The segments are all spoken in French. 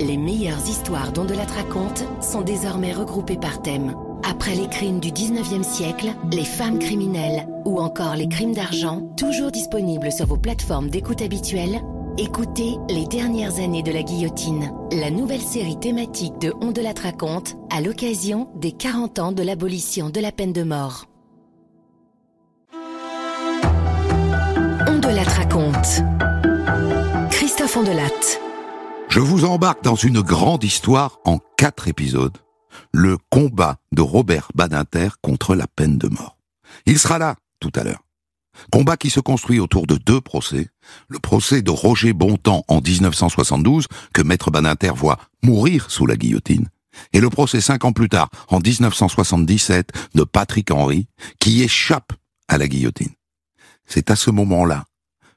Les meilleures histoires dont de la raconte sont désormais regroupées par thème. Après les crimes du 19e siècle, les femmes criminelles ou encore les crimes d'argent, toujours disponibles sur vos plateformes d'écoute habituelles, écoutez Les dernières années de la guillotine, la nouvelle série thématique de On raconte à l'occasion des 40 ans de l'abolition de la peine de mort. On. Christophe Ondelatte. Je vous embarque dans une grande histoire en quatre épisodes. Le combat de Robert Badinter contre la peine de mort. Il sera là tout à l'heure. Combat qui se construit autour de deux procès. Le procès de Roger Bontemps en 1972, que Maître Badinter voit mourir sous la guillotine. Et le procès cinq ans plus tard, en 1977, de Patrick Henry, qui échappe à la guillotine. C'est à ce moment-là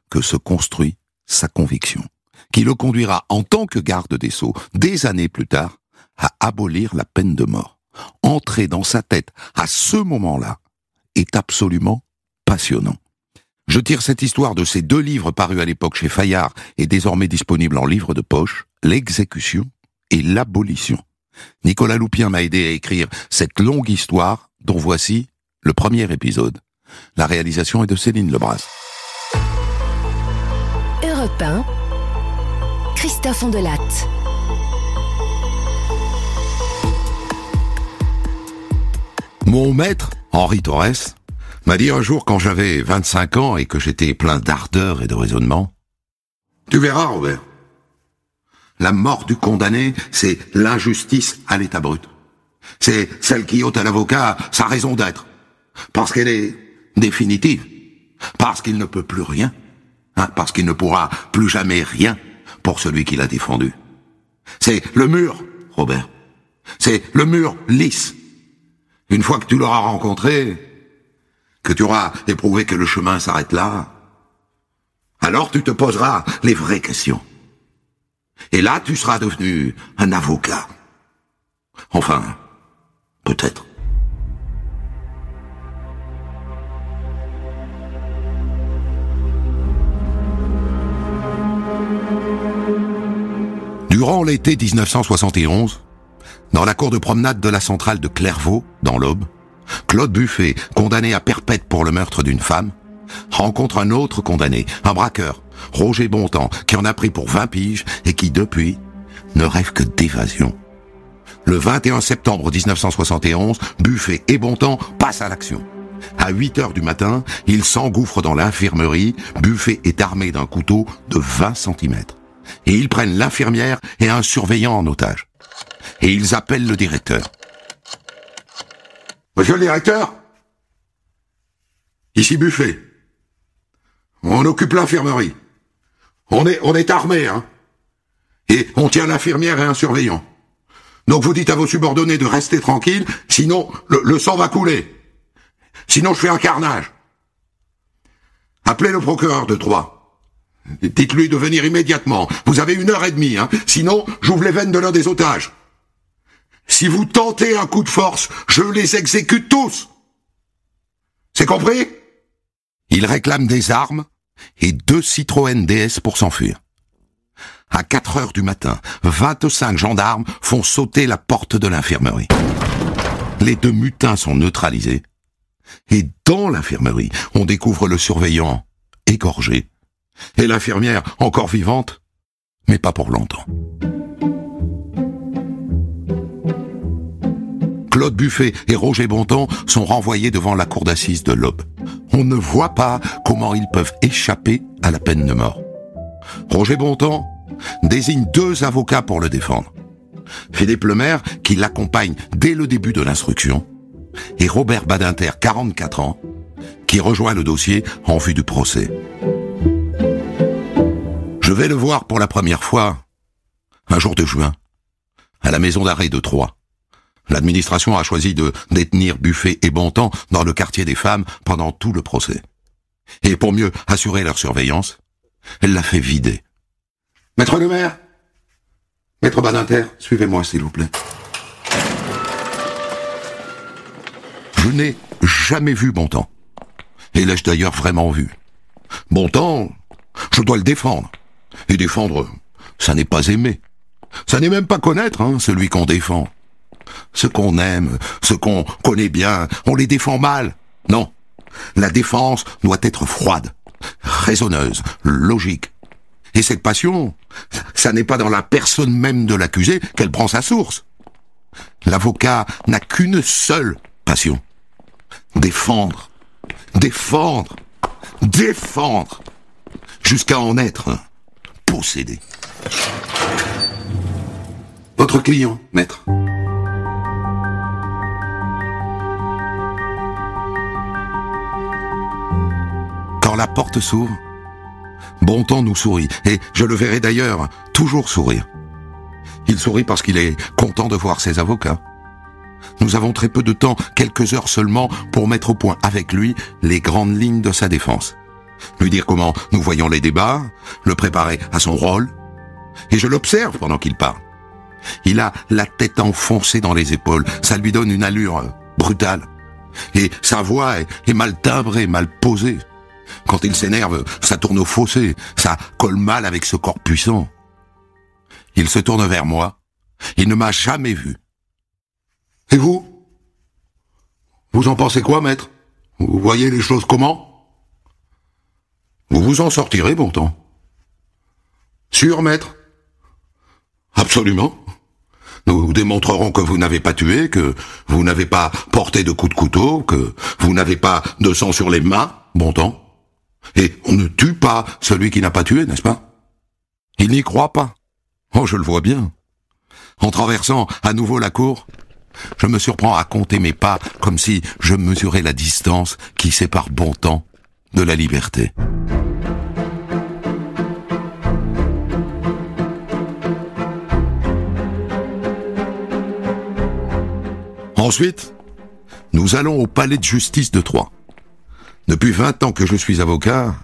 que se construit sa conviction qui le conduira en tant que garde des sceaux, des années plus tard, à abolir la peine de mort. Entrer dans sa tête à ce moment-là est absolument passionnant. Je tire cette histoire de ces deux livres parus à l'époque chez Fayard et désormais disponibles en livre de poche, L'exécution et l'abolition. Nicolas Loupien m'a aidé à écrire cette longue histoire dont voici le premier épisode. La réalisation est de Céline Lebras. Europe 1, Christophe Ondelatte. Mon maître, Henri Torres, m'a dit un jour quand j'avais 25 ans et que j'étais plein d'ardeur et de raisonnement, Tu verras, Robert. La mort du condamné, c'est l'injustice à l'état brut. C'est celle qui ôte à l'avocat sa raison d'être. Parce qu'elle est définitive. Parce qu'il ne peut plus rien. Hein, parce qu'il ne pourra plus jamais rien pour celui qui l'a défendu. C'est le mur, Robert. C'est le mur lisse. Une fois que tu l'auras rencontré, que tu auras éprouvé que le chemin s'arrête là, alors tu te poseras les vraies questions. Et là, tu seras devenu un avocat. Enfin, peut-être. Durant l'été 1971, dans la cour de promenade de la centrale de Clairvaux, dans l'Aube, Claude Buffet, condamné à perpète pour le meurtre d'une femme, rencontre un autre condamné, un braqueur, Roger Bontemps, qui en a pris pour 20 piges et qui, depuis, ne rêve que d'évasion. Le 21 septembre 1971, Buffet et Bontemps passent à l'action. À 8 heures du matin, ils s'engouffrent dans l'infirmerie. Buffet est armé d'un couteau de 20 cm et ils prennent l'infirmière et un surveillant en otage. Et ils appellent le directeur. Monsieur le directeur? Ici Buffet. On occupe l'infirmerie. On est, on est armé, hein. Et on tient l'infirmière et un surveillant. Donc vous dites à vos subordonnés de rester tranquilles, sinon le, le sang va couler. Sinon je fais un carnage. Appelez le procureur de Troyes. Dites-lui de venir immédiatement. Vous avez une heure et demie, hein. Sinon, j'ouvre les veines de l'un des otages. Si vous tentez un coup de force, je les exécute tous. C'est compris? Il réclame des armes et deux Citroën DS pour s'enfuir. À 4 heures du matin, 25 gendarmes font sauter la porte de l'infirmerie. Les deux mutins sont neutralisés. Et dans l'infirmerie, on découvre le surveillant égorgé et l'infirmière encore vivante, mais pas pour longtemps. Claude Buffet et Roger Bontemps sont renvoyés devant la cour d'assises de l'Aube. On ne voit pas comment ils peuvent échapper à la peine de mort. Roger Bontemps désigne deux avocats pour le défendre. Philippe Lemaire, qui l'accompagne dès le début de l'instruction, et Robert Badinter, 44 ans, qui rejoint le dossier en vue du procès. Je vais le voir pour la première fois un jour de juin, à la maison d'arrêt de Troyes. L'administration a choisi de détenir Buffet et Bontemps dans le quartier des femmes pendant tout le procès. Et pour mieux assurer leur surveillance, elle l'a fait vider. Maître le maire Maître Badinter, suivez-moi s'il vous plaît. Je n'ai jamais vu Bontemps. Et l'ai-je d'ailleurs vraiment vu? Bontemps, je dois le défendre. Et défendre, ça n'est pas aimer. Ça n'est même pas connaître hein, celui qu'on défend. Ce qu'on aime, ce qu'on connaît bien, on les défend mal. Non. La défense doit être froide, raisonneuse, logique. Et cette passion, ça n'est pas dans la personne même de l'accusé qu'elle prend sa source. L'avocat n'a qu'une seule passion. Défendre. Défendre. Défendre. Jusqu'à en être Votre client, maître. Quand la porte s'ouvre, Bontemps nous sourit, et je le verrai d'ailleurs toujours sourire. Il sourit parce qu'il est content de voir ses avocats. Nous avons très peu de temps, quelques heures seulement, pour mettre au point avec lui les grandes lignes de sa défense. Lui dire comment nous voyons les débats, le préparer à son rôle. Et je l'observe pendant qu'il parle. Il a la tête enfoncée dans les épaules, ça lui donne une allure brutale. Et sa voix est, mal timbrée, mal posée. Quand il s'énerve, ça tourne au fossé, ça colle mal avec ce corps puissant. Il se tourne vers moi. Il ne m'a jamais vu. Et vous? Vous en pensez quoi, maître? Vous voyez les choses comment? Vous vous en sortirez, temps. Sûr, maître? Absolument. Nous démontrerons que vous n'avez pas tué, que vous n'avez pas porté de coups de couteau, que vous n'avez pas de sang sur les mains, bon temps. Et on ne tue pas celui qui n'a pas tué, n'est-ce pas? Il n'y croit pas. Oh, je le vois bien. En traversant à nouveau la cour, je me surprends à compter mes pas comme si je mesurais la distance qui sépare bon de la liberté. Ensuite, nous allons au palais de justice de Troyes. Depuis vingt ans que je suis avocat,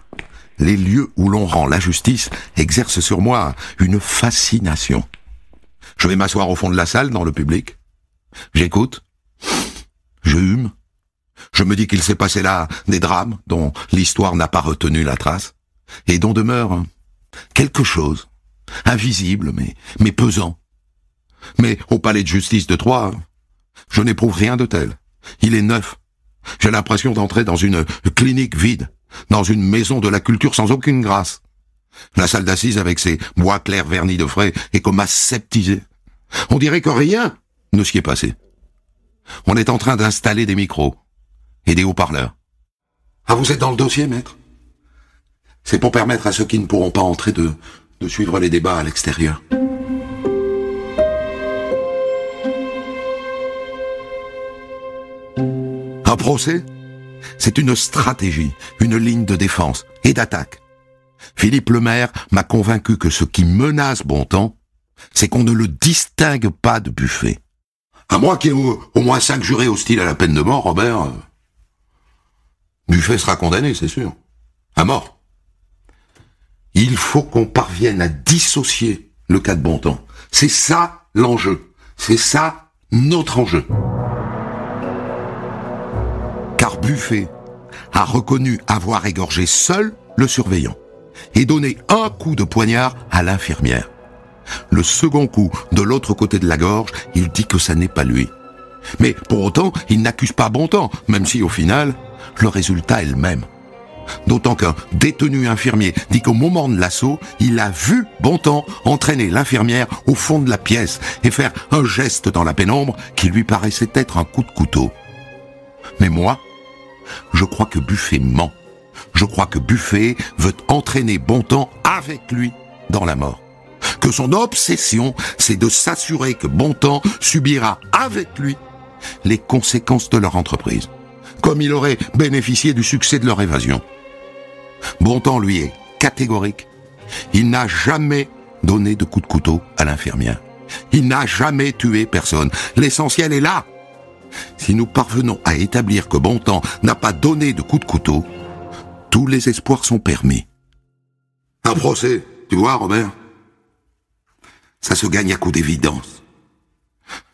les lieux où l'on rend la justice exercent sur moi une fascination. Je vais m'asseoir au fond de la salle, dans le public. J'écoute. Je hume. Je me dis qu'il s'est passé là des drames dont l'histoire n'a pas retenu la trace, et dont demeure quelque chose, invisible mais, mais pesant. Mais au palais de justice de Troyes, je n'éprouve rien de tel. Il est neuf, j'ai l'impression d'entrer dans une clinique vide, dans une maison de la culture sans aucune grâce. La salle d'assises avec ses bois clairs vernis de frais est comme aseptisée. On dirait que rien ne s'y est passé. On est en train d'installer des micros et des haut-parleurs. Ah, vous êtes dans le dossier, maître? C'est pour permettre à ceux qui ne pourront pas entrer de, de suivre les débats à l'extérieur. Un procès? C'est une stratégie, une ligne de défense et d'attaque. Philippe Lemaire m'a convaincu que ce qui menace Bontemps, c'est qu'on ne le distingue pas de Buffet. À moins qu'il y ait au, moins cinq jurés hostiles à la peine de mort, Robert, euh, Buffet sera condamné, c'est sûr. À mort. Il faut qu'on parvienne à dissocier le cas de Bontemps. C'est ça l'enjeu. C'est ça notre enjeu. Buffet a reconnu avoir égorgé seul le surveillant et donné un coup de poignard à l'infirmière. Le second coup, de l'autre côté de la gorge, il dit que ça n'est pas lui. Mais pour autant, il n'accuse pas Bontemps, même si au final, le résultat est le même. D'autant qu'un détenu infirmier dit qu'au moment de l'assaut, il a vu Bontemps entraîner l'infirmière au fond de la pièce et faire un geste dans la pénombre qui lui paraissait être un coup de couteau. Mais moi, je crois que Buffet ment. Je crois que Buffet veut entraîner Bontemps avec lui dans la mort. Que son obsession, c'est de s'assurer que Bontemps subira avec lui les conséquences de leur entreprise, comme il aurait bénéficié du succès de leur évasion. Bontemps, lui, est catégorique. Il n'a jamais donné de coup de couteau à l'infirmière. Il n'a jamais tué personne. L'essentiel est là. Si nous parvenons à établir que Bontemps n'a pas donné de coup de couteau, tous les espoirs sont permis. Un procès, tu vois, Robert? Ça se gagne à coup d'évidence.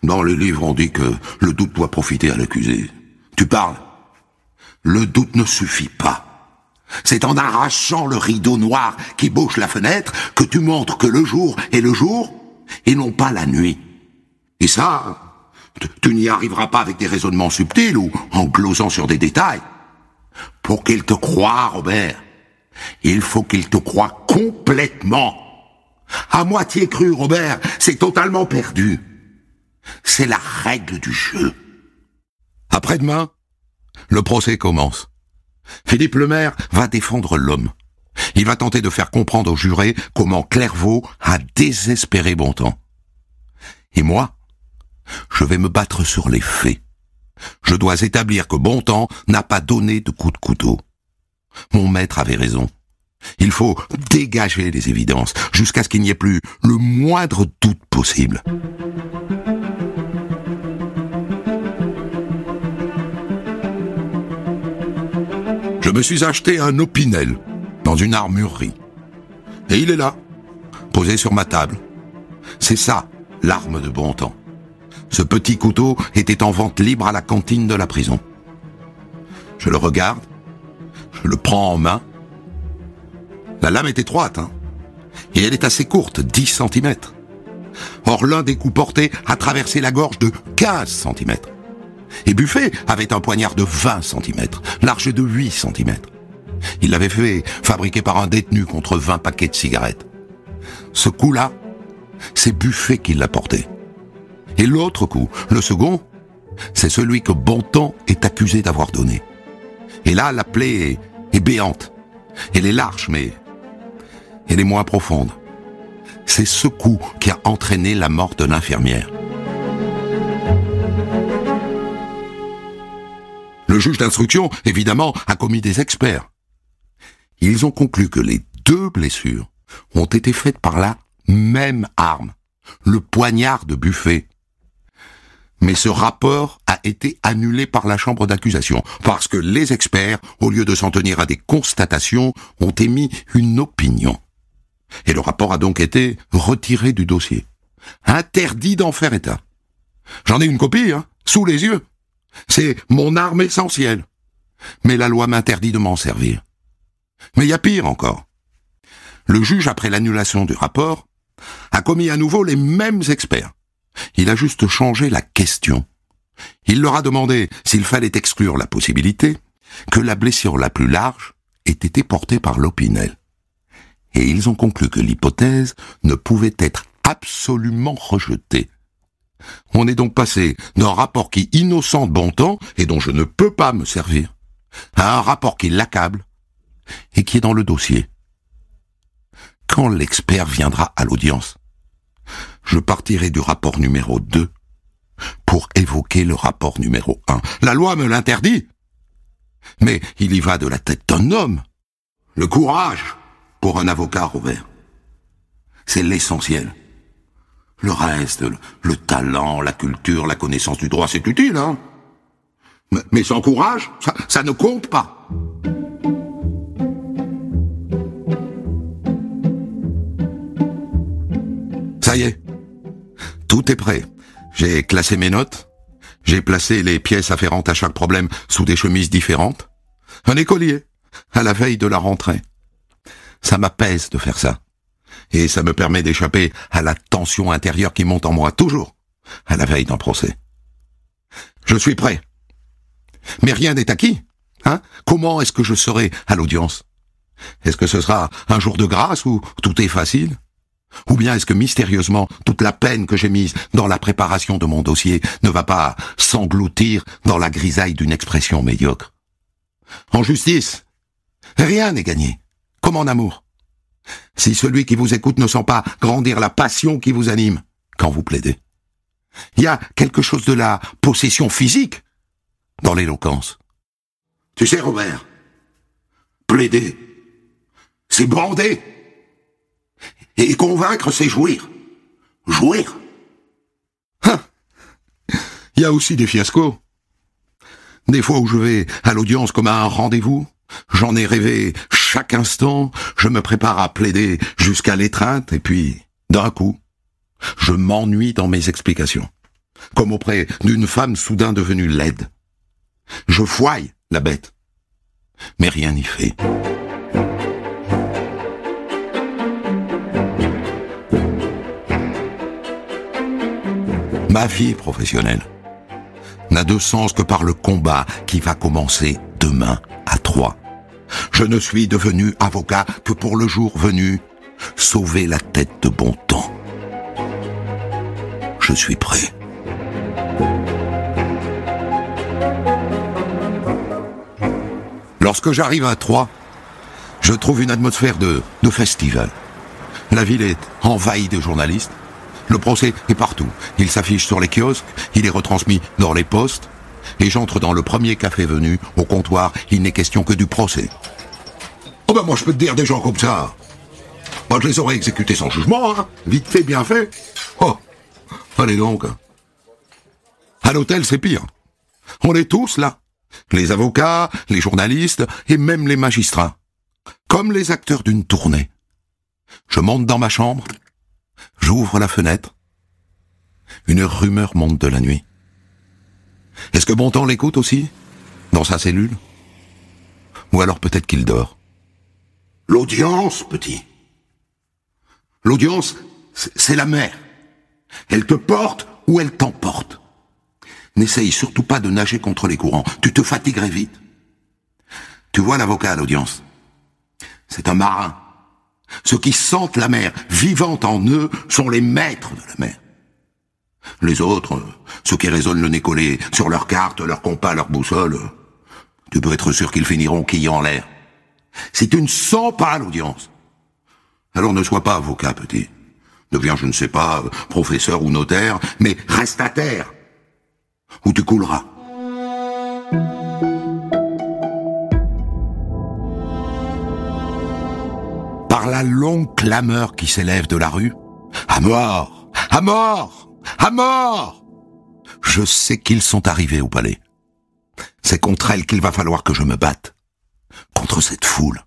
Dans le livre, on dit que le doute doit profiter à l'accusé. Tu parles? Le doute ne suffit pas. C'est en arrachant le rideau noir qui bouche la fenêtre que tu montres que le jour est le jour et non pas la nuit. Et ça, tu n'y arriveras pas avec des raisonnements subtils ou en glosant sur des détails. Pour qu'il te croie, Robert, il faut qu'il te croie complètement. À moitié cru, Robert, c'est totalement perdu. C'est la règle du jeu. Après-demain, le procès commence. Philippe Lemaire va défendre l'homme. Il va tenter de faire comprendre aux jurés comment Clairvaux a désespéré Bontemps. Et moi, je vais me battre sur les faits. Je dois établir que Bontemps n'a pas donné de coup de couteau. Mon maître avait raison. Il faut dégager les évidences jusqu'à ce qu'il n'y ait plus le moindre doute possible. Me suis acheté un opinel dans une armurerie. Et il est là, posé sur ma table. C'est ça, l'arme de bon temps. Ce petit couteau était en vente libre à la cantine de la prison. Je le regarde, je le prends en main. La lame est étroite, hein, et elle est assez courte, 10 cm. Or, l'un des coups portés a traversé la gorge de 15 cm. Et Buffet avait un poignard de 20 cm, large de 8 cm. Il l'avait fait fabriquer par un détenu contre 20 paquets de cigarettes. Ce coup-là, c'est Buffet qui l'a porté. Et l'autre coup, le second, c'est celui que Bontemps est accusé d'avoir donné. Et là, la plaie est, béante. Elle est large, mais elle est moins profonde. C'est ce coup qui a entraîné la mort de l'infirmière. Le juge d'instruction, évidemment, a commis des experts. Ils ont conclu que les deux blessures ont été faites par la même arme, le poignard de Buffet. Mais ce rapport a été annulé par la chambre d'accusation, parce que les experts, au lieu de s'en tenir à des constatations, ont émis une opinion. Et le rapport a donc été retiré du dossier. Interdit d'en faire état. J'en ai une copie, hein, sous les yeux. C'est mon arme essentielle. Mais la loi m'interdit de m'en servir. Mais il y a pire encore. Le juge, après l'annulation du rapport, a commis à nouveau les mêmes experts. Il a juste changé la question. Il leur a demandé s'il fallait exclure la possibilité que la blessure la plus large ait été portée par l'opinel. Et ils ont conclu que l'hypothèse ne pouvait être absolument rejetée. On est donc passé d'un rapport qui innocente bon temps et dont je ne peux pas me servir, à un rapport qui l'accable et qui est dans le dossier. Quand l'expert viendra à l'audience, je partirai du rapport numéro 2 pour évoquer le rapport numéro 1. La loi me l'interdit. Mais il y va de la tête d'un homme. Le courage pour un avocat, Robert. C'est l'essentiel. Le reste, le, talent, la culture, la connaissance du droit, c'est utile, hein. Mais, sans courage, ça, ne compte pas. Ça y est. Tout est prêt. J'ai classé mes notes. J'ai placé les pièces afférentes à chaque problème sous des chemises différentes. Un écolier, à la veille de la rentrée. Ça m'apaise de faire ça et ça me permet d'échapper à la tension intérieure qui monte en moi toujours, à la veille d'un procès. Je suis prêt. Mais rien n'est acquis. Hein? Comment est-ce que je serai à l'audience? Est-ce que ce sera un jour de grâce où tout est facile? Ou bien est-ce que mystérieusement toute la peine que j'ai mise dans la préparation de mon dossier ne va pas s'engloutir dans la grisaille d'une expression médiocre? En justice, rien n'est gagné, comme en amour. Si celui qui vous écoute ne sent pas grandir la passion qui vous anime quand vous plaidez. Il y a quelque chose de la possession physique dans l'éloquence. Tu sais, Robert, plaider, c'est bander. Et convaincre, c'est jouir. Jouir. Hein. Il y a aussi des fiascos. Des fois où je vais à l'audience comme à un rendez-vous, J'en ai rêvé chaque instant, je me prépare à plaider jusqu'à l'étreinte, et puis, d'un coup, je m'ennuie dans mes explications, comme auprès d'une femme soudain devenue laide. Je foille la bête, mais rien n'y fait. Ma vie professionnelle n'a de sens que par le combat qui va commencer demain à trois. Je ne suis devenu avocat que pour le jour venu sauver la tête de bon temps. Je suis prêt. Lorsque j'arrive à Troyes, je trouve une atmosphère de, de festival. La ville est envahie de journalistes. Le procès est partout. Il s'affiche sur les kiosques, il est retransmis dans les postes. Et j'entre dans le premier café venu. Au comptoir, il n'est question que du procès. Oh ben moi je peux te dire des gens comme ça. Moi je les aurais exécutés sans jugement, hein. Vite fait, bien fait. Oh, allez donc. À l'hôtel, c'est pire. On est tous là. Les avocats, les journalistes et même les magistrats. Comme les acteurs d'une tournée. Je monte dans ma chambre, j'ouvre la fenêtre. Une rumeur monte de la nuit. Est-ce que Bontemps l'écoute aussi? Dans sa cellule Ou alors peut-être qu'il dort L'audience, petit. L'audience, c'est la mer. Elle te porte ou elle t'emporte. N'essaye surtout pas de nager contre les courants. Tu te fatiguerais vite. Tu vois l'avocat à l'audience. C'est un marin. Ceux qui sentent la mer vivante en eux sont les maîtres de la mer. Les autres, ceux qui raisonnent le nez collé sur leurs cartes, leurs compas, leurs boussoles, tu peux être sûr qu'ils finiront quillant en l'air. Si tu ne sens pas l'audience, alors ne sois pas avocat, petit. Deviens, je ne sais pas, professeur ou notaire, mais reste à terre, ou tu couleras. Par la longue clameur qui s'élève de la rue, à mort, à mort, à mort, je sais qu'ils sont arrivés au palais. C'est contre elle qu'il va falloir que je me batte. Contre cette foule.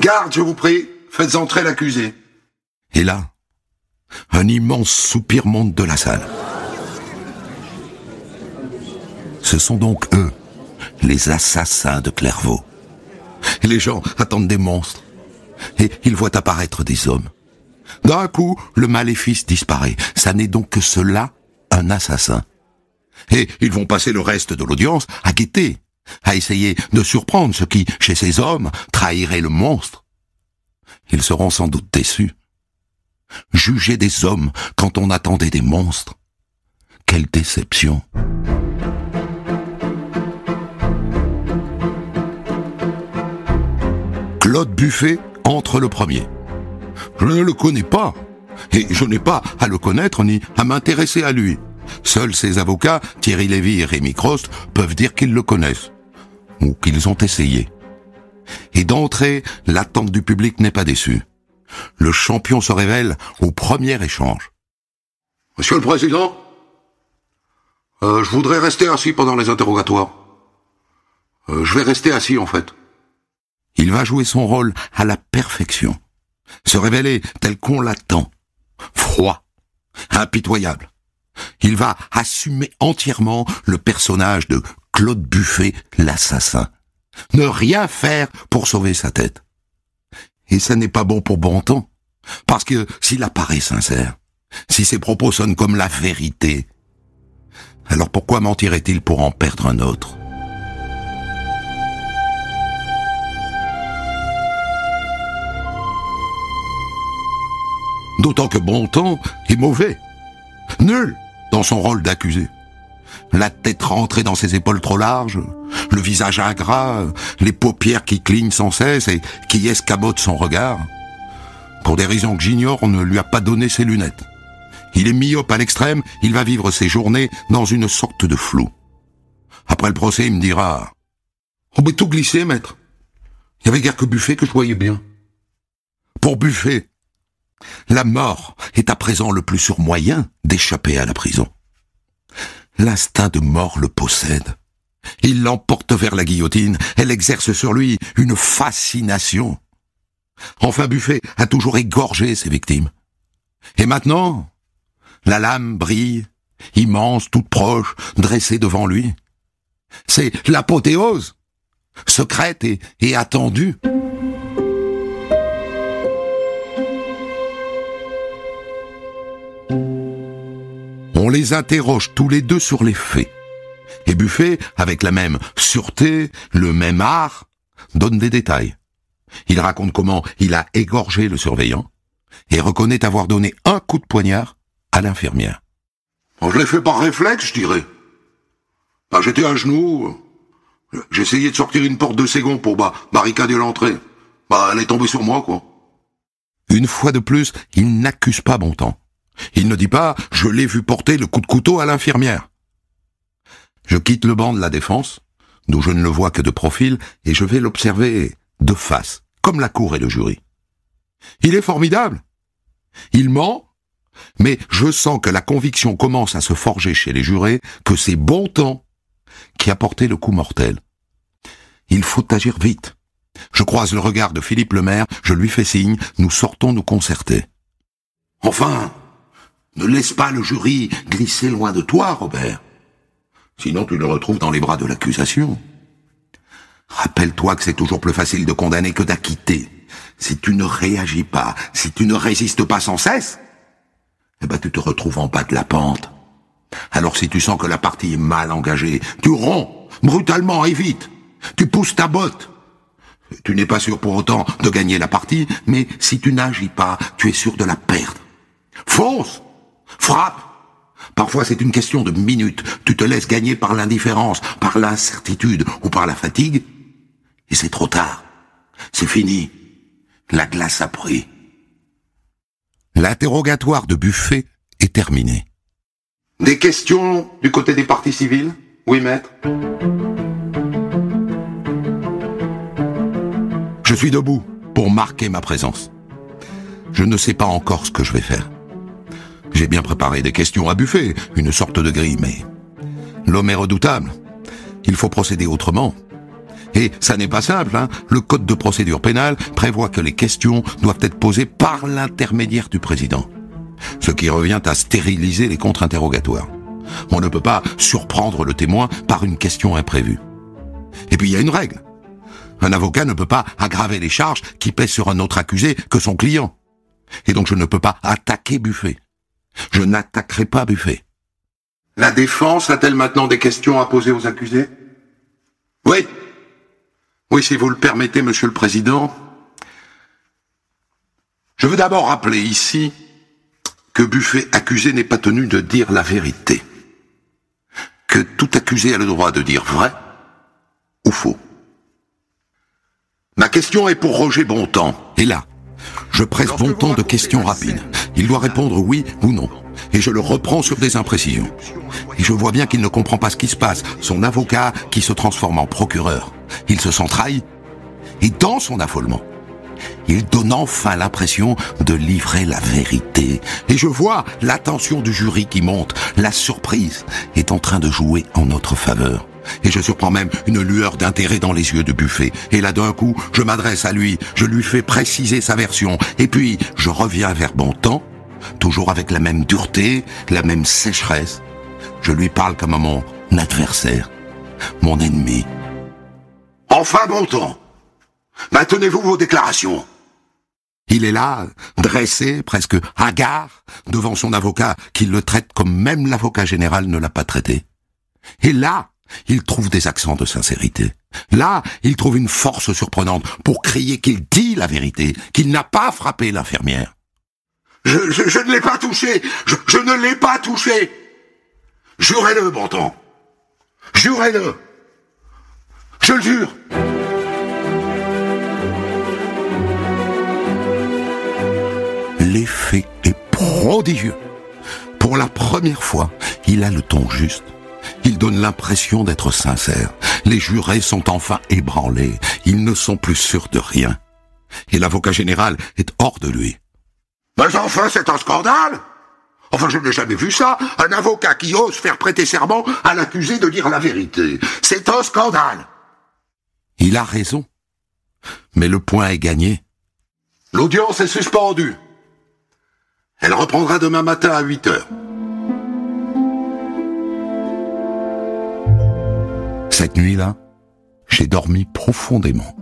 Garde, je vous prie, faites entrer l'accusé. Et là, un immense soupir monte de la salle. Ce sont donc eux, les assassins de Clairvaux. Et les gens attendent des monstres. Et ils voient apparaître des hommes. D'un coup, le maléfice disparaît. Ça n'est donc que cela, un assassin. Et ils vont passer le reste de l'audience à guetter, à essayer de surprendre ce qui, chez ces hommes, trahirait le monstre. Ils seront sans doute déçus. Juger des hommes quand on attendait des monstres. Quelle déception. Claude Buffet entre le premier. Je ne le connais pas, et je n'ai pas à le connaître ni à m'intéresser à lui. Seuls ses avocats, Thierry Lévy et Rémi Crost, peuvent dire qu'ils le connaissent, ou qu'ils ont essayé. Et d'entrée, l'attente du public n'est pas déçue. Le champion se révèle au premier échange. Monsieur le Président, euh, je voudrais rester assis pendant les interrogatoires. Euh, je vais rester assis en fait. Il va jouer son rôle à la perfection, se révéler tel qu'on l'attend, froid, impitoyable. Il va assumer entièrement le personnage de Claude Buffet, l'assassin. Ne rien faire pour sauver sa tête. Et ça n'est pas bon pour Bontemps. Parce que s'il apparaît sincère, si ses propos sonnent comme la vérité, alors pourquoi mentirait-il pour en perdre un autre? D'autant que Bontemps est mauvais, nul dans son rôle d'accusé. La tête rentrée dans ses épaules trop larges, le visage ingrat, les paupières qui clignent sans cesse et qui escabotent son regard. Pour des raisons que j'ignore, on ne lui a pas donné ses lunettes. Il est myope à l'extrême, il va vivre ses journées dans une sorte de flou. Après le procès, il me dira « On peut tout glisser, maître. Il y avait guère que Buffet que je voyais bien. » Pour Buffet, la mort est à présent le plus sûr moyen d'échapper à la prison. L'instinct de mort le possède. Il l'emporte vers la guillotine, elle exerce sur lui une fascination. Enfin Buffet a toujours égorgé ses victimes. Et maintenant, la lame brille, immense, toute proche, dressée devant lui. C'est l'apothéose, secrète et, attendue. Les interroge tous les deux sur les faits. Et Buffet, avec la même sûreté, le même art, donne des détails. Il raconte comment il a égorgé le surveillant et reconnaît avoir donné un coup de poignard à l'infirmière. je l'ai fait par réflexe, je dirais. Bah, j'étais à genoux. J'essayais de sortir une porte de second pour bah, barricader l'entrée. Bah, elle est tombée sur moi, quoi. Une fois de plus, il n'accuse pas Bontemps. Il ne dit pas « je l'ai vu porter le coup de couteau à l'infirmière ». Je quitte le banc de la défense, d'où je ne le vois que de profil, et je vais l'observer de face, comme la cour et le jury. Il est formidable. Il ment, mais je sens que la conviction commence à se forger chez les jurés que c'est Bontemps qui a porté le coup mortel. Il faut agir vite. Je croise le regard de Philippe Lemaire, je lui fais signe, nous sortons nous concerter. Enfin, ne laisse pas le jury glisser loin de toi, Robert. Sinon tu le retrouves dans les bras de l'accusation. Rappelle-toi que c'est toujours plus facile de condamner que d'acquitter. Si tu ne réagis pas, si tu ne résistes pas sans cesse, eh ben tu te retrouves en bas de la pente. Alors si tu sens que la partie est mal engagée, tu romps, brutalement et vite. Tu pousses ta botte. Tu n'es pas sûr pour autant de gagner la partie, mais si tu n'agis pas, tu es sûr de la perdre. Fonce Frappe Parfois c'est une question de minutes. Tu te laisses gagner par l'indifférence, par l'incertitude ou par la fatigue, et c'est trop tard. C'est fini. La glace a pris. L'interrogatoire de Buffet est terminé. Des questions du côté des partis civils Oui, maître. Je suis debout pour marquer ma présence. Je ne sais pas encore ce que je vais faire. J'ai bien préparé des questions à buffet, une sorte de grille, mais l'homme est redoutable. Il faut procéder autrement. Et ça n'est pas simple, hein. Le code de procédure pénale prévoit que les questions doivent être posées par l'intermédiaire du président ce qui revient à stériliser les contre-interrogatoires. On ne peut pas surprendre le témoin par une question imprévue. Et puis il y a une règle. Un avocat ne peut pas aggraver les charges qui pèsent sur un autre accusé que son client. Et donc je ne peux pas attaquer Buffet. Je n'attaquerai pas Buffet. La défense a-t-elle maintenant des questions à poser aux accusés? Oui. Oui, si vous le permettez, Monsieur le Président. Je veux d'abord rappeler ici que Buffet accusé n'est pas tenu de dire la vérité, que tout accusé a le droit de dire vrai ou faux. Ma question est pour Roger Bontemps. Et là, je presse Bontemps de questions rapides. Il doit répondre oui ou non. Et je le reprends sur des imprécisions. Et je vois bien qu'il ne comprend pas ce qui se passe. Son avocat qui se transforme en procureur. Il se sent trahi. Et dans son affolement, il donne enfin l'impression de livrer la vérité. Et je vois l'attention du jury qui monte. La surprise est en train de jouer en notre faveur. Et je surprends même une lueur d'intérêt dans les yeux de Buffet. Et là d'un coup, je m'adresse à lui, je lui fais préciser sa version. Et puis, je reviens vers Bontemps, toujours avec la même dureté, la même sécheresse. Je lui parle comme à mon adversaire, mon ennemi. Enfin Bontemps Maintenez-vous vos déclarations. Il est là, dressé, presque hagard, devant son avocat, qui le traite comme même l'avocat général ne l'a pas traité. Et là, il trouve des accents de sincérité. Là, il trouve une force surprenante pour crier qu'il dit la vérité, qu'il n'a pas frappé l'infirmière. Je, ne l'ai pas touché. Je, je ne l'ai pas touché. Jurez-le, Bontemps. Jurez-le. Je le jure. L'effet est prodigieux. Pour la première fois, il a le ton juste. Il donne l'impression d'être sincère. Les jurés sont enfin ébranlés. Ils ne sont plus sûrs de rien. Et l'avocat général est hors de lui. Mais enfin, c'est un scandale Enfin, je n'ai jamais vu ça. Un avocat qui ose faire prêter serment à l'accusé de dire la vérité. C'est un scandale. Il a raison. Mais le point est gagné. L'audience est suspendue. Elle reprendra demain matin à 8 heures. Cette nuit-là, j'ai dormi profondément.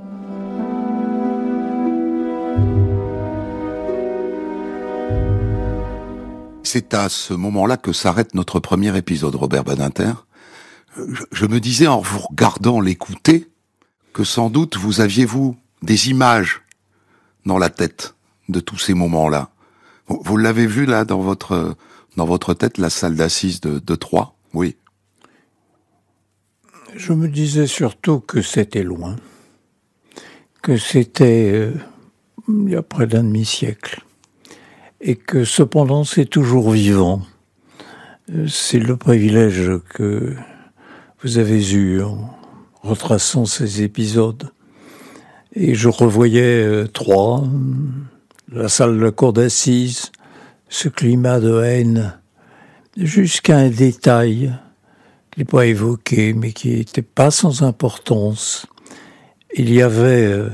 C'est à ce moment-là que s'arrête notre premier épisode, Robert Badinter. Je, me disais en vous regardant l'écouter que sans doute vous aviez vous des images dans la tête de tous ces moments-là. Vous, l'avez vu là dans votre tête la salle d'assises de, de Troyes, oui. Je me disais surtout que c'était loin, que c'était euh, il y a près d'un demi-siècle, et que cependant c'est toujours vivant. Euh, c'est le privilège que vous avez eu en retraçant ces épisodes. Et je revoyais euh, Troyes, la salle de la cour d'assises, ce climat de haine, jusqu'à un détail n'est pas évoqué, mais qui n'était pas sans importance. Il y avait euh,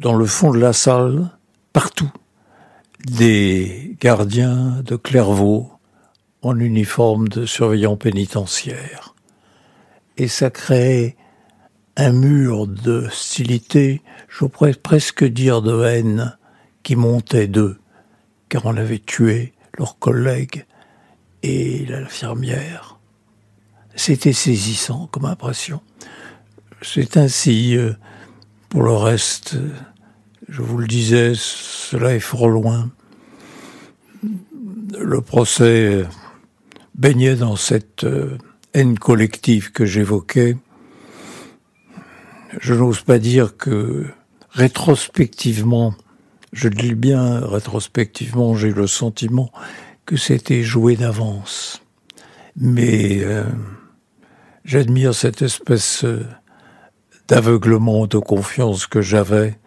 dans le fond de la salle, partout, des gardiens de Clairvaux en uniforme de surveillant pénitentiaire. Et ça créait un mur de hostilité, je pourrais presque dire de haine, qui montait d'eux, car on avait tué leurs collègues et l'infirmière. C'était saisissant comme impression. C'est ainsi, euh, pour le reste, je vous le disais, cela est fort loin. Le procès baignait dans cette euh, haine collective que j'évoquais. Je n'ose pas dire que rétrospectivement, je dis bien rétrospectivement, j'ai le sentiment que c'était joué d'avance. Mais euh, j'admire cette espèce euh, d'aveuglement, de confiance que j'avais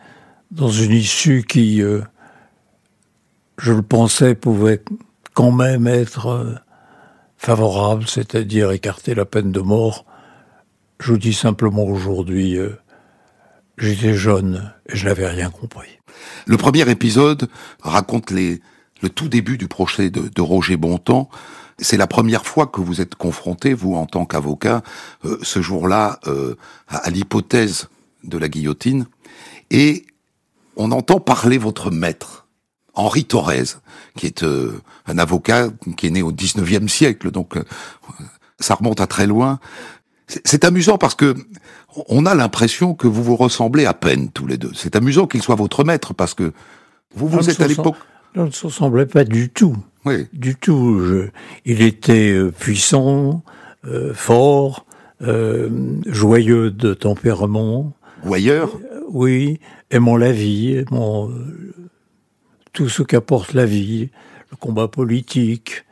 dans une issue qui, euh, je le pensais, pouvait quand même être favorable, c'est-à-dire écarter la peine de mort. Je vous dis simplement aujourd'hui, j'étais jeune et je n'avais rien compris. Le premier épisode raconte le tout début du procès de, Roger Bontemps. C'est la première fois que vous êtes confronté, vous en tant qu'avocat, euh, ce jour-là, euh, à, l'hypothèse de la guillotine. Et on entend parler votre maître, Henri Thorez, qui est euh, un avocat qui est né au 19e siècle, donc ça remonte à très loin. C'est amusant parce que on a l'impression que vous vous ressemblez à peine tous les deux. C'est amusant qu'il soit votre maître parce que vous vous êtes à l'époque on ne se ressemblait pas du tout. Oui. Du tout. Je, il était euh, puissant, euh, fort, euh, joyeux de tempérament. Voyeur Oui, aimant la vie, aimant tout ce qu'apporte la vie, le combat politique,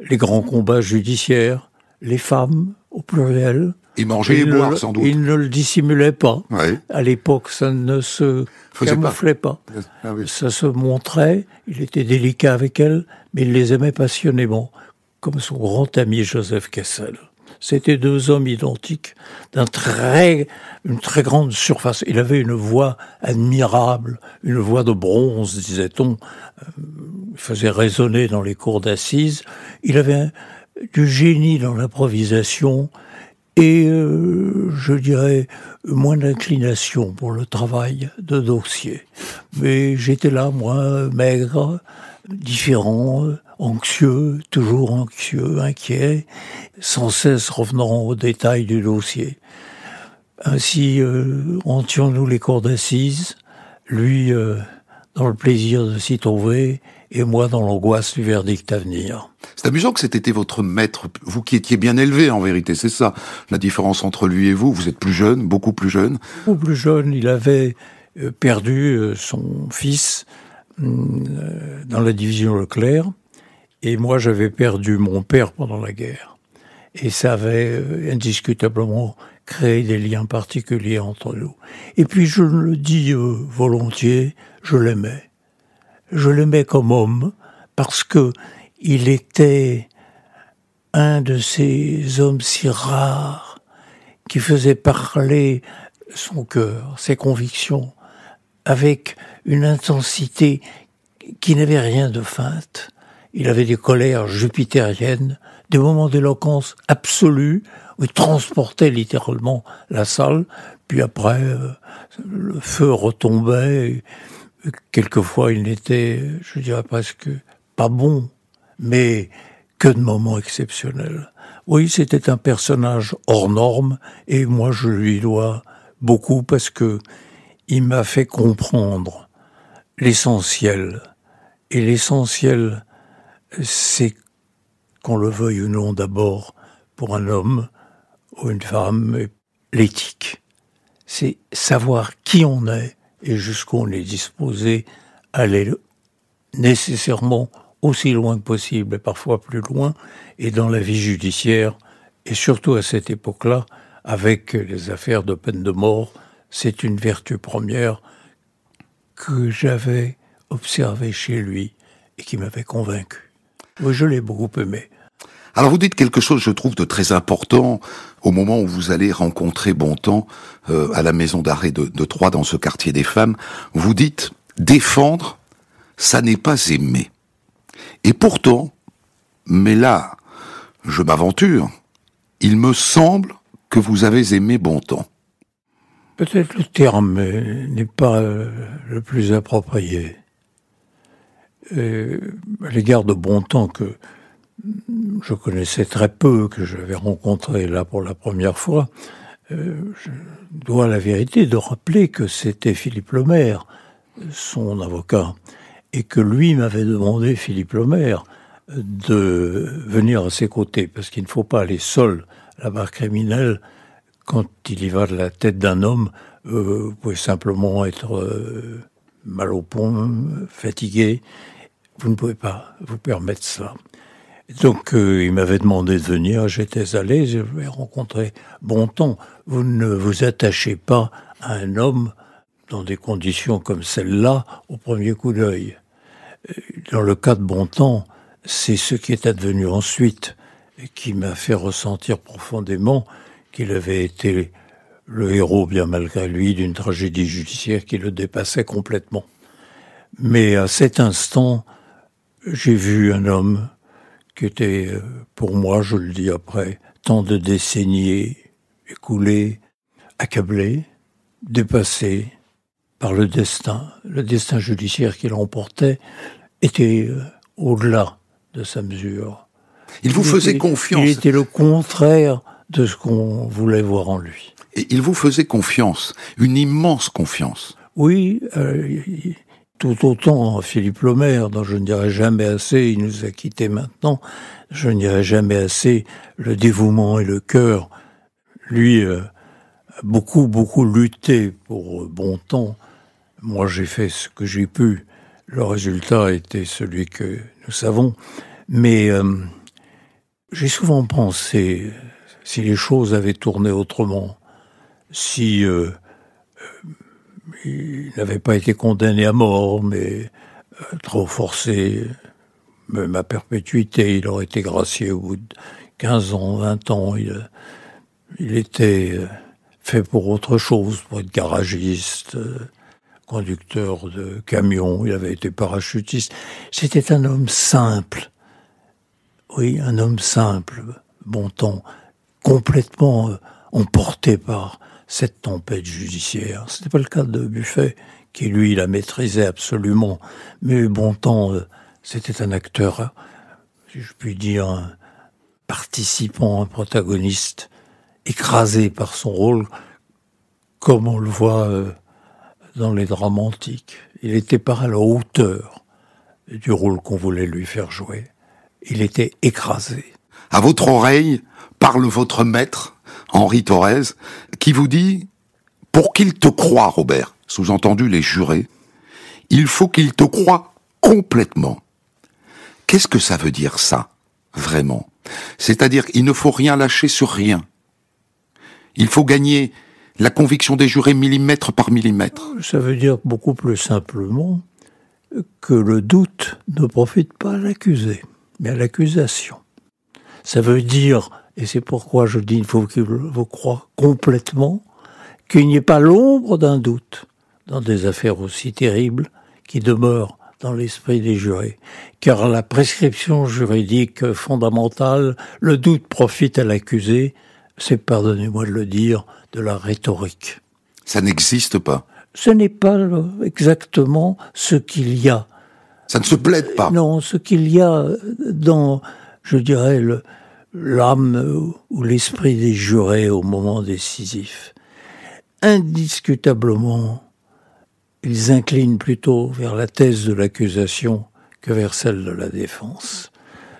les grands combats judiciaires, les femmes au pluriel. Et manger et boire, sans doute. Il ne le dissimulait pas. À l'époque, ça ne se camouflait pas. Ah ça se montrait, il était délicat avec elle, mais il les aimait passionnément, comme son grand ami Joseph Kessel. C'était deux hommes identiques, d'un très, une très grande surface. Il avait une voix admirable, une voix de bronze, disait-on. Euh, il faisait résonner dans les cours d'assises. Il avait du génie dans l'improvisation et euh, je dirais moins d'inclination pour le travail de dossier. Mais j'étais là, moi, maigre, différent, anxieux, toujours anxieux, inquiet, sans cesse revenant aux détails du dossier. Ainsi euh, nous les cours d'assises, lui euh, dans le plaisir de s'y trouver, et moi dans l'angoisse du verdict à venir. C'est amusant que c'était votre maître, vous qui étiez bien élevé en vérité, c'est ça la différence entre lui et vous. Vous êtes plus jeune, beaucoup plus jeune. Beaucoup plus jeune, il avait euh, perdu euh, son fils hum, euh, dans la division Leclerc, et moi j'avais perdu mon père pendant la guerre. Et ça avait indiscutablement créé des liens particuliers entre nous. Et puis je le dis volontiers, je l'aimais je l'aimais comme homme parce que il était un de ces hommes si rares qui faisait parler son cœur, ses convictions, avec une intensité qui n'avait rien de feinte. Il avait des colères jupitériennes, des moments d'éloquence absolue, où il transportait littéralement la salle, puis après, euh, le feu retombait, quelquefois il n'était, je dirais presque, pas bon, mais que de moments exceptionnels. Oui, c'était un personnage hors norme, et moi je lui dois beaucoup parce que il m'a fait comprendre l'essentiel. Et l'essentiel, c'est qu'on le veuille ou non d'abord pour un homme ou une femme, l'éthique. C'est savoir qui on est et jusqu'où on est disposé à aller nécessairement aussi loin que possible et parfois plus loin. Et dans la vie judiciaire, et surtout à cette époque-là, avec les affaires de peine de mort, c'est une vertu première que j'avais observée chez lui et qui m'avait convaincu. Je l'ai beaucoup aimé. Alors vous dites quelque chose, je trouve, de très important au moment où vous allez rencontrer Bontemps euh, à la maison d'arrêt de, de Troyes dans ce quartier des femmes. Vous dites défendre, ça n'est pas aimer. Et pourtant, mais là, je m'aventure, il me semble que vous avez aimé Bontemps. Peut-être le terme n'est pas euh, le plus approprié. Et à l'égard de Bontemps que je connaissais très peu, que j'avais rencontré là pour la première fois, euh, je dois la vérité de rappeler que c'était Philippe Lemaire, son avocat, et que lui m'avait demandé, Philippe Lemaire, de venir à ses côtés, parce qu'il ne faut pas aller seul à la barre criminelle quand il y va de la tête d'un homme. Euh, vous pouvez simplement être euh, mal au pont, fatigué. Vous ne pouvez pas vous permettre ça. Donc euh, il m'avait demandé de venir, j'étais allé, je vais rencontrer Bontemps. Vous ne vous attachez pas à un homme dans des conditions comme celle-là au premier coup d'œil. Euh, dans le cas de Bontemps, c'est ce qui est advenu ensuite et qui m'a fait ressentir profondément qu'il avait été le héros, bien malgré lui, d'une tragédie judiciaire qui le dépassait complètement. Mais à cet instant, j'ai vu un homme qui était euh, pour moi, je le dis après, tant de décennies écoulées, accablé, dépassé par le destin, le destin judiciaire qu'il emportait, était euh, au-delà de sa mesure. Il vous faisait confiance. Il était le contraire de ce qu'on voulait voir en lui. Et il vous faisait confiance, une immense confiance. Oui, euh, tout autant Philippe Lemaire, dont je ne dirai jamais assez, il nous a quittés maintenant, je ne jamais assez le dévouement et le cœur. Lui euh, beaucoup, beaucoup lutté pour euh, bon temps. Moi, j'ai fait ce que j'ai pu. Le résultat était celui que nous savons. Mais euh, j'ai souvent pensé, si les choses avaient tourné autrement, si il n'avait pas été condamné à mort, mais euh, trop forcé, même à perpétuité. Il aurait été gracié au bout de 15 ans, 20 ans. Il, il était euh, fait pour autre chose, pour être garagiste, euh, conducteur de camion. Il avait été parachutiste. C'était un homme simple. Oui, un homme simple, bon temps, complètement emporté par cette tempête judiciaire. Ce n'était pas le cas de Buffet, qui lui la maîtrisait absolument. Mais Bontemps, euh, c'était un acteur, si je puis dire, un participant, un protagoniste, écrasé par son rôle, comme on le voit euh, dans les drames antiques. Il était pas à la hauteur du rôle qu'on voulait lui faire jouer. Il était écrasé. À votre oreille parle votre maître, Henri Thorez, qui vous dit, pour qu'il te croie, Robert, sous-entendu les jurés, il faut qu'il te croie complètement. Qu'est-ce que ça veut dire ça, vraiment? C'est-à-dire qu'il ne faut rien lâcher sur rien. Il faut gagner la conviction des jurés millimètre par millimètre. Ça veut dire beaucoup plus simplement que le doute ne profite pas à l'accusé, mais à l'accusation. Ça veut dire et c'est pourquoi je dis, il faut qu'il vous croie complètement, qu'il n'y ait pas l'ombre d'un doute dans des affaires aussi terribles qui demeurent dans l'esprit des jurés. Car la prescription juridique fondamentale, le doute profite à l'accusé, c'est, pardonnez-moi de le dire, de la rhétorique. Ça n'existe pas. Ce n'est pas exactement ce qu'il y a Ça ne se plaide pas. Non, ce qu'il y a dans, je dirais, l'âme ou l'esprit des jurés au moment décisif, indiscutablement, ils inclinent plutôt vers la thèse de l'accusation que vers celle de la défense.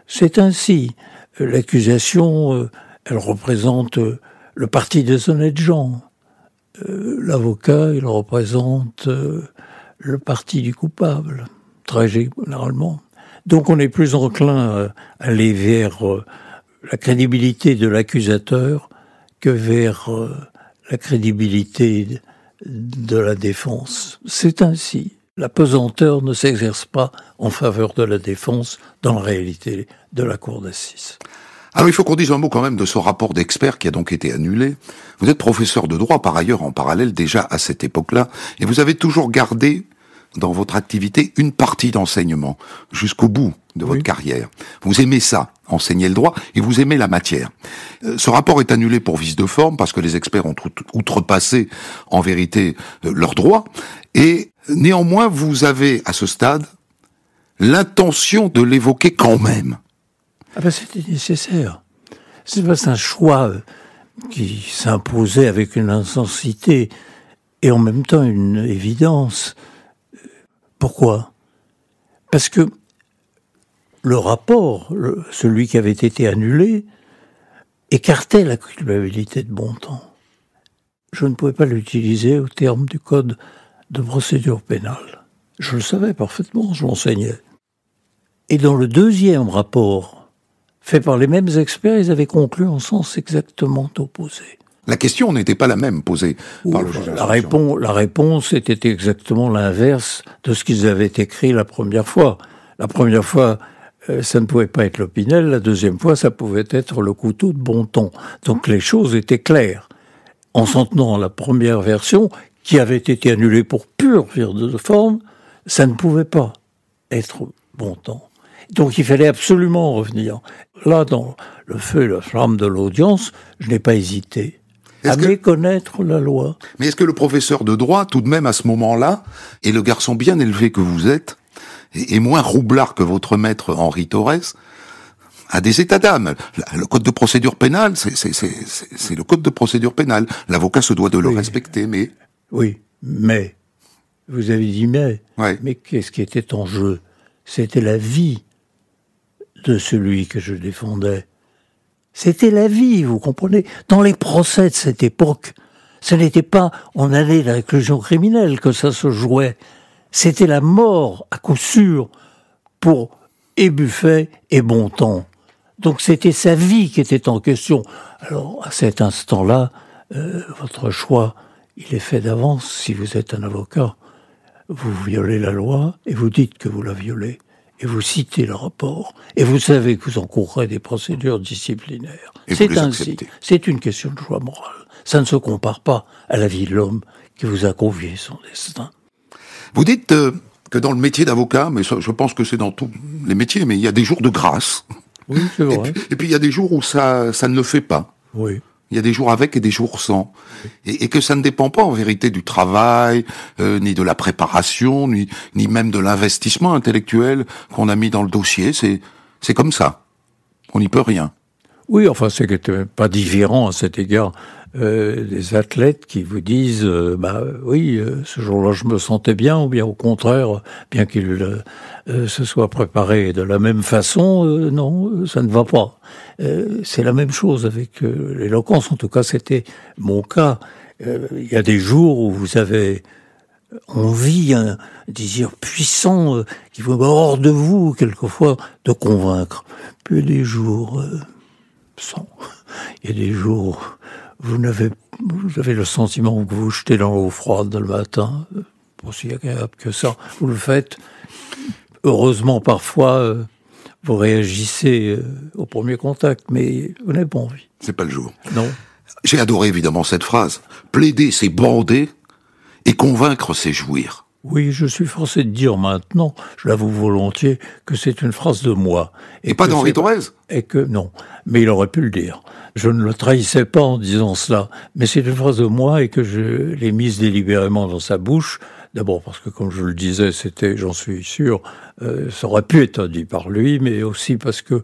C'est ainsi. L'accusation, euh, elle représente euh, le parti des honnêtes gens. Euh, l'avocat, il représente le parti du coupable, très généralement. Donc on est plus enclin à aller vers la crédibilité de l'accusateur que vers la crédibilité de la défense. C'est ainsi. La pesanteur ne s'exerce pas en faveur de la défense dans la réalité de la cour d'assises. Alors il faut qu'on dise un mot quand même de ce rapport d'expert qui a donc été annulé. Vous êtes professeur de droit par ailleurs en parallèle déjà à cette époque-là, et vous avez toujours gardé dans votre activité une partie d'enseignement jusqu'au bout de votre carrière. Vous aimez ça, enseigner le droit, et vous aimez la matière. Euh, ce rapport est annulé pour vice de forme parce que les experts ont outrepassé en vérité euh, leurs droits, et néanmoins vous avez à ce stade l'intention de l'évoquer quand même. Ah ben c'était nécessaire. C'est pas un choix euh, qui s'imposait avec une intensité et en même temps une évidence. Pourquoi? Parce que le rapport, celui qui avait été annulé, écartait la culpabilité de bon temps. Je ne pouvais pas l'utiliser au terme du code de procédure pénale. Je le savais parfaitement, je l'enseignais. Et dans le deuxième rapport, fait par les mêmes experts, ils avaient conclu en sens exactement opposé. La question n'était pas la même posée par le juge. La, réponse, la réponse était exactement l'inverse de ce qu'ils avaient écrit la première fois. La première fois, euh, ça ne pouvait pas être l'opinel, la deuxième fois, ça pouvait être le couteau de bon ton. Donc les choses étaient claires. En s'en tenant à la première version, qui avait été annulée pour pure vire de forme, ça ne pouvait pas être bon ton. Donc il fallait absolument revenir. Là, dans le feu et la flamme de l'audience, je n'ai pas hésité à méconnaître la loi. Mais est-ce que le professeur de droit, tout de même à ce moment-là, et le garçon bien élevé que vous êtes, et, moins roublard que votre maître Henri Torres, a des états d'âme? Le code de procédure pénale, c'est le code de procédure pénale. L'avocat se doit de le respecter, mais... Oui, mais... Vous avez dit mais. Mais qu'est-ce qui était en jeu? C'était la vie de celui que je défendais. C'était la vie, vous comprenez Dans les procès de cette époque, ce n'était pas en allait la réclusion criminelle que ça se jouait. C'était la mort, à coup sûr, pour et et Bontemps. Donc c'était sa vie qui était en question. Alors, à cet instant-là, euh, votre choix, il est fait d'avance si vous êtes un avocat. Vous violez la loi et vous dites que vous la violez et vous citez le rapport, et vous savez que vous encourrez des procédures disciplinaires. C'est ainsi. C'est une question de choix moral. Ça ne se compare pas à la vie de l'homme qui vous a convié son destin. Vous dites euh, que dans le métier d'avocat, mais je pense que c'est dans tous les métiers, mais il y a des jours de grâce. Oui, c'est vrai. Et puis, il y a des jours où ça, ça ne le fait pas. Oui. Il y a des jours avec et des jours sans. Et, que ça ne dépend pas en vérité du travail, euh, ni de la préparation, ni, ni même de l'investissement intellectuel qu'on a mis dans le dossier. C'est, c'est comme ça. On n'y peut rien. Oui, enfin, c'est pas différent à cet égard euh, des athlètes qui vous disent euh, bah oui euh, ce jour-là je me sentais bien ou bien au contraire bien qu'ils se soient préparés de la même façon non ça ne va pas. C'est la même chose avec l'éloquence. En tout cas c'était mon cas. Il y a des jours où vous avez envie un désir puissant qui vous hors de vous quelquefois de convaincre. Puis des jours sans. Il y a des jours vous n'avez, vous avez le sentiment que vous vous jetez dans l'eau froide le matin, pour si agréable que ça. Vous le faites. Heureusement, parfois, euh, vous réagissez euh, au premier contact, mais vous n'avez pas envie. C'est pas le jour. Non. J'ai adoré évidemment cette phrase. Plaider, c'est bander, et convaincre, c'est jouir. Oui, je suis forcé de dire maintenant, je l'avoue volontiers, que c'est une phrase de moi. Et, pas d'Henri Thorez Et que, non. Mais il aurait pu le dire. Je ne le trahissais pas en disant cela. Mais c'est une phrase de moi et que je l'ai mise délibérément dans sa bouche. D'abord parce que, comme je le disais, c'était, j'en suis sûr, Euh, ça aurait pu être dit par lui, mais aussi parce que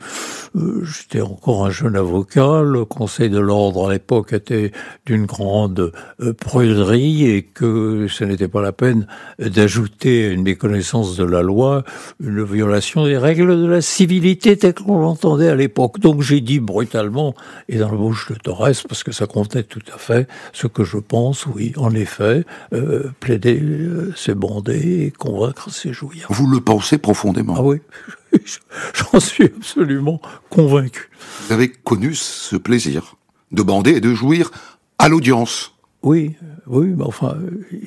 euh, j'étais encore un jeune avocat. Le Conseil de l'ordre à l'époque était d'une grande euh, pruderie et que ce n'était pas la peine d'ajouter une méconnaissance de la loi une violation des règles de la civilité telles qu'on l'entendait à l'époque. Donc j'ai dit brutalement et dans la bouche de Torres, parce que ça comptait tout à fait ce que je pense, oui, en effet, plaider c'est bander et convaincre c'est jouir. Vous le pensez profondément. Ah oui, j'en suis absolument convaincu. Vous avez connu ce plaisir de bander et de jouir à l'audience. Oui, oui, mais enfin,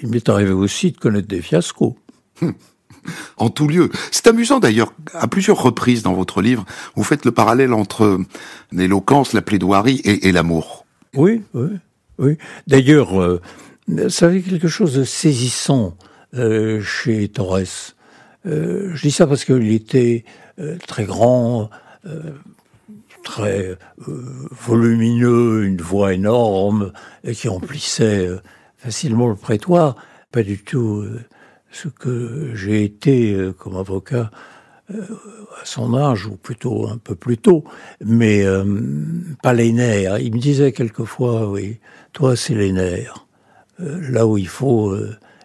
il m'est arrivé aussi de connaître des fiascos. Hum. En tout lieu. C'est amusant d'ailleurs, à plusieurs reprises dans votre livre, vous faites le parallèle entre l'éloquence, la plaidoirie et, l'amour. Oui, oui, oui. D'ailleurs, euh, ça avait quelque chose de saisissant euh, chez Torres. Euh, je dis ça parce qu'il était euh, très grand, euh, très volumineux, une voix énorme qui emplissait facilement le prétoire. Pas du tout ce que j'ai été comme avocat à son âge, ou plutôt un peu plus tôt, mais pas les nerfs. Il me disait quelquefois, oui, toi c'est les nerfs. là où il faut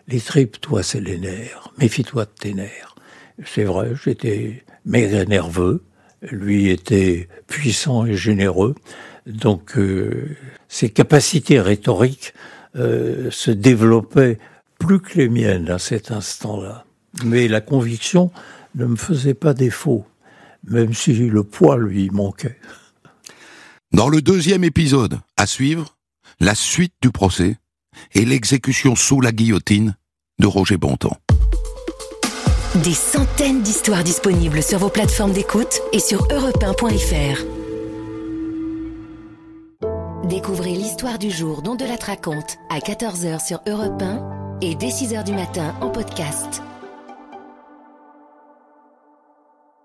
les tripes, toi c'est les nerfs. Méfie-toi de tes nerfs. C'est vrai, j'étais maigre nerveux. Lui était puissant et généreux. Donc euh, ses capacités rhétoriques euh, se développaient plus que les miennes à cet instant-là. Mais la conviction ne me faisait pas défaut, même si le poids lui manquait. Dans le deuxième épisode, à suivre, la suite du procès et l'exécution sous la guillotine de Roger Bontemps. Des centaines d'histoires disponibles sur vos plateformes d'écoute et sur europe Découvrez l'histoire du jour dont de la raconte à 14h sur Europe 1 et dès 6h du matin en podcast.